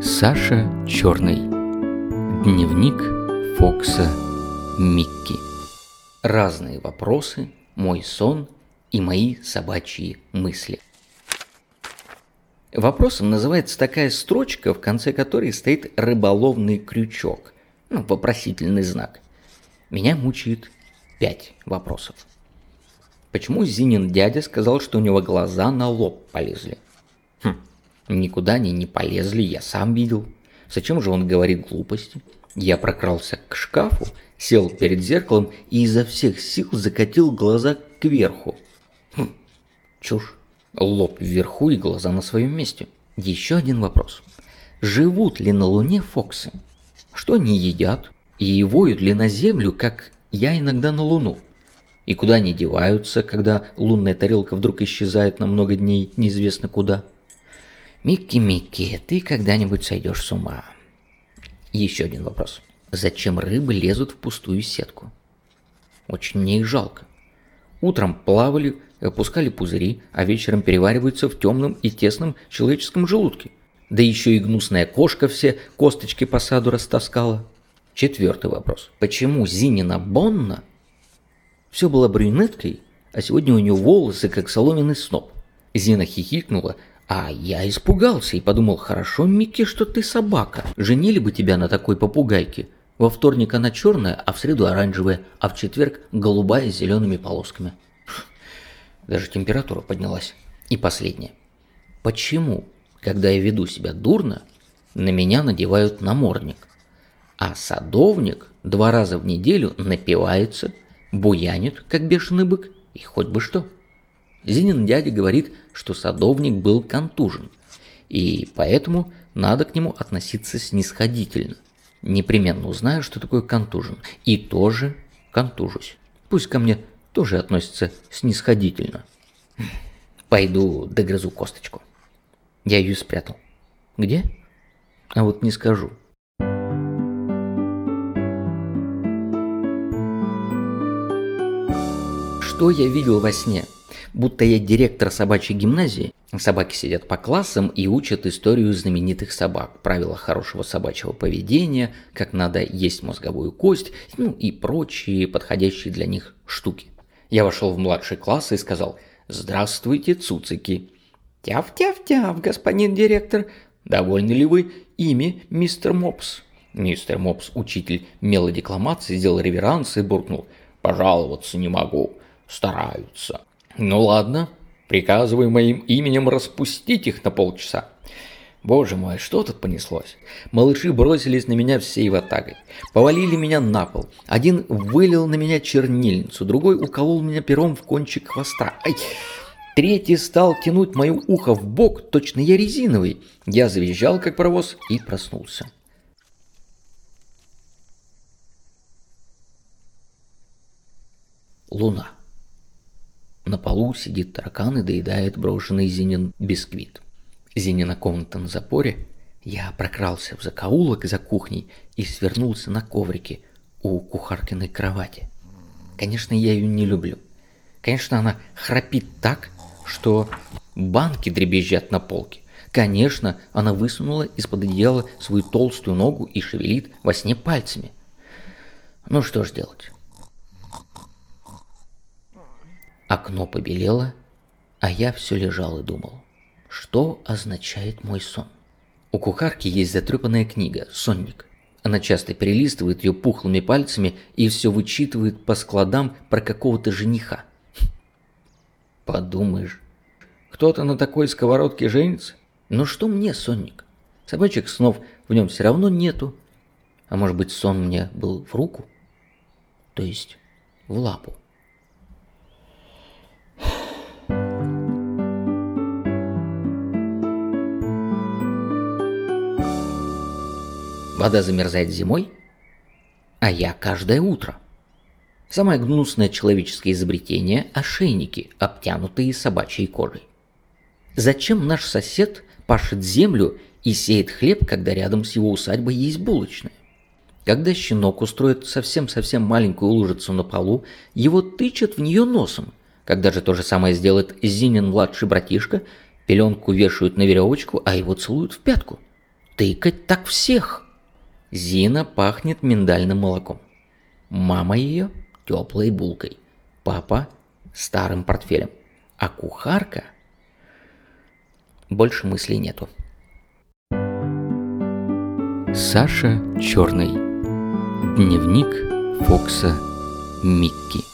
Саша Черный. Дневник Фокса Микки. Разные вопросы, мой сон и мои собачьи мысли. Вопросом называется такая строчка, в конце которой стоит рыболовный крючок, ну, вопросительный знак. Меня мучает пять вопросов. Почему Зинин дядя сказал, что у него глаза на лоб полезли? Никуда они не полезли, я сам видел. Зачем же он говорит глупости? Я прокрался к шкафу, сел перед зеркалом и изо всех сил закатил глаза кверху. Хм, чушь. Лоб вверху и глаза на своем месте. Еще один вопрос. Живут ли на Луне фоксы? Что они едят? И воют ли на Землю, как я иногда на Луну? И куда они деваются, когда лунная тарелка вдруг исчезает на много дней неизвестно куда? Микки, Микки, ты когда-нибудь сойдешь с ума? Еще один вопрос. Зачем рыбы лезут в пустую сетку? Очень мне их жалко. Утром плавали, опускали пузыри, а вечером перевариваются в темном и тесном человеческом желудке. Да еще и гнусная кошка все косточки по саду растаскала. Четвертый вопрос. Почему Зинина Бонна все было брюнеткой, а сегодня у нее волосы как соломенный сноп? Зина хихикнула, а я испугался и подумал, хорошо, Микки, что ты собака. Женили бы тебя на такой попугайке. Во вторник она черная, а в среду оранжевая, а в четверг голубая с зелеными полосками. Даже температура поднялась. И последнее. Почему, когда я веду себя дурно, на меня надевают намордник? А садовник два раза в неделю напивается, буянит, как бешеный бык, и хоть бы что. Зинин дядя говорит, что садовник был контужен, и поэтому надо к нему относиться снисходительно. Непременно узнаю, что такое контужен, и тоже контужусь. Пусть ко мне тоже относятся снисходительно. Пойду догрызу косточку. Я ее спрятал. Где? А вот не скажу. Что я видел во сне? Будто я директор собачьей гимназии. Собаки сидят по классам и учат историю знаменитых собак, правила хорошего собачьего поведения, как надо есть мозговую кость, ну и прочие подходящие для них штуки. Я вошел в младший класс и сказал «Здравствуйте, цуцики!» «Тяв-тяв-тяв, господин директор! Довольны ли вы ими, мистер Мопс?» Мистер Мопс, учитель мелодекламации, сделал реверанс и буркнул «Пожаловаться не могу, стараются». Ну ладно, приказываю моим именем распустить их на полчаса. Боже мой, что тут понеслось? Малыши бросились на меня всей ватагой. Повалили меня на пол. Один вылил на меня чернильницу, другой уколол меня пером в кончик хвоста. Ай! Третий стал тянуть мое ухо в бок, точно я резиновый. Я завизжал, как паровоз, и проснулся. Луна. На полу сидит таракан и доедает брошенный Зинин бисквит. Зинина комната на запоре. Я прокрался в закоулок за кухней и свернулся на коврике у кухаркиной кровати. Конечно, я ее не люблю. Конечно, она храпит так, что банки дребезжат на полке. Конечно, она высунула из-под одеяла свою толстую ногу и шевелит во сне пальцами. Ну что ж делать? Окно побелело, а я все лежал и думал, что означает мой сон. У кухарки есть затрепанная книга «Сонник». Она часто перелистывает ее пухлыми пальцами и все вычитывает по складам про какого-то жениха. Подумаешь, кто-то на такой сковородке женится? Но что мне сонник? Собачек снов в нем все равно нету. А может быть сон мне был в руку? То есть в лапу. Вода замерзает зимой, а я каждое утро. Самое гнусное человеческое изобретение – ошейники, обтянутые собачьей кожей. Зачем наш сосед пашет землю и сеет хлеб, когда рядом с его усадьбой есть булочная? Когда щенок устроит совсем-совсем маленькую лужицу на полу, его тычат в нее носом. Когда же то же самое сделает Зинин младший братишка, пеленку вешают на веревочку, а его целуют в пятку – тыкать так всех. Зина пахнет миндальным молоком. Мама ее теплой булкой. Папа старым портфелем. А кухарка... Больше мыслей нету. Саша Черный. Дневник Фокса Микки.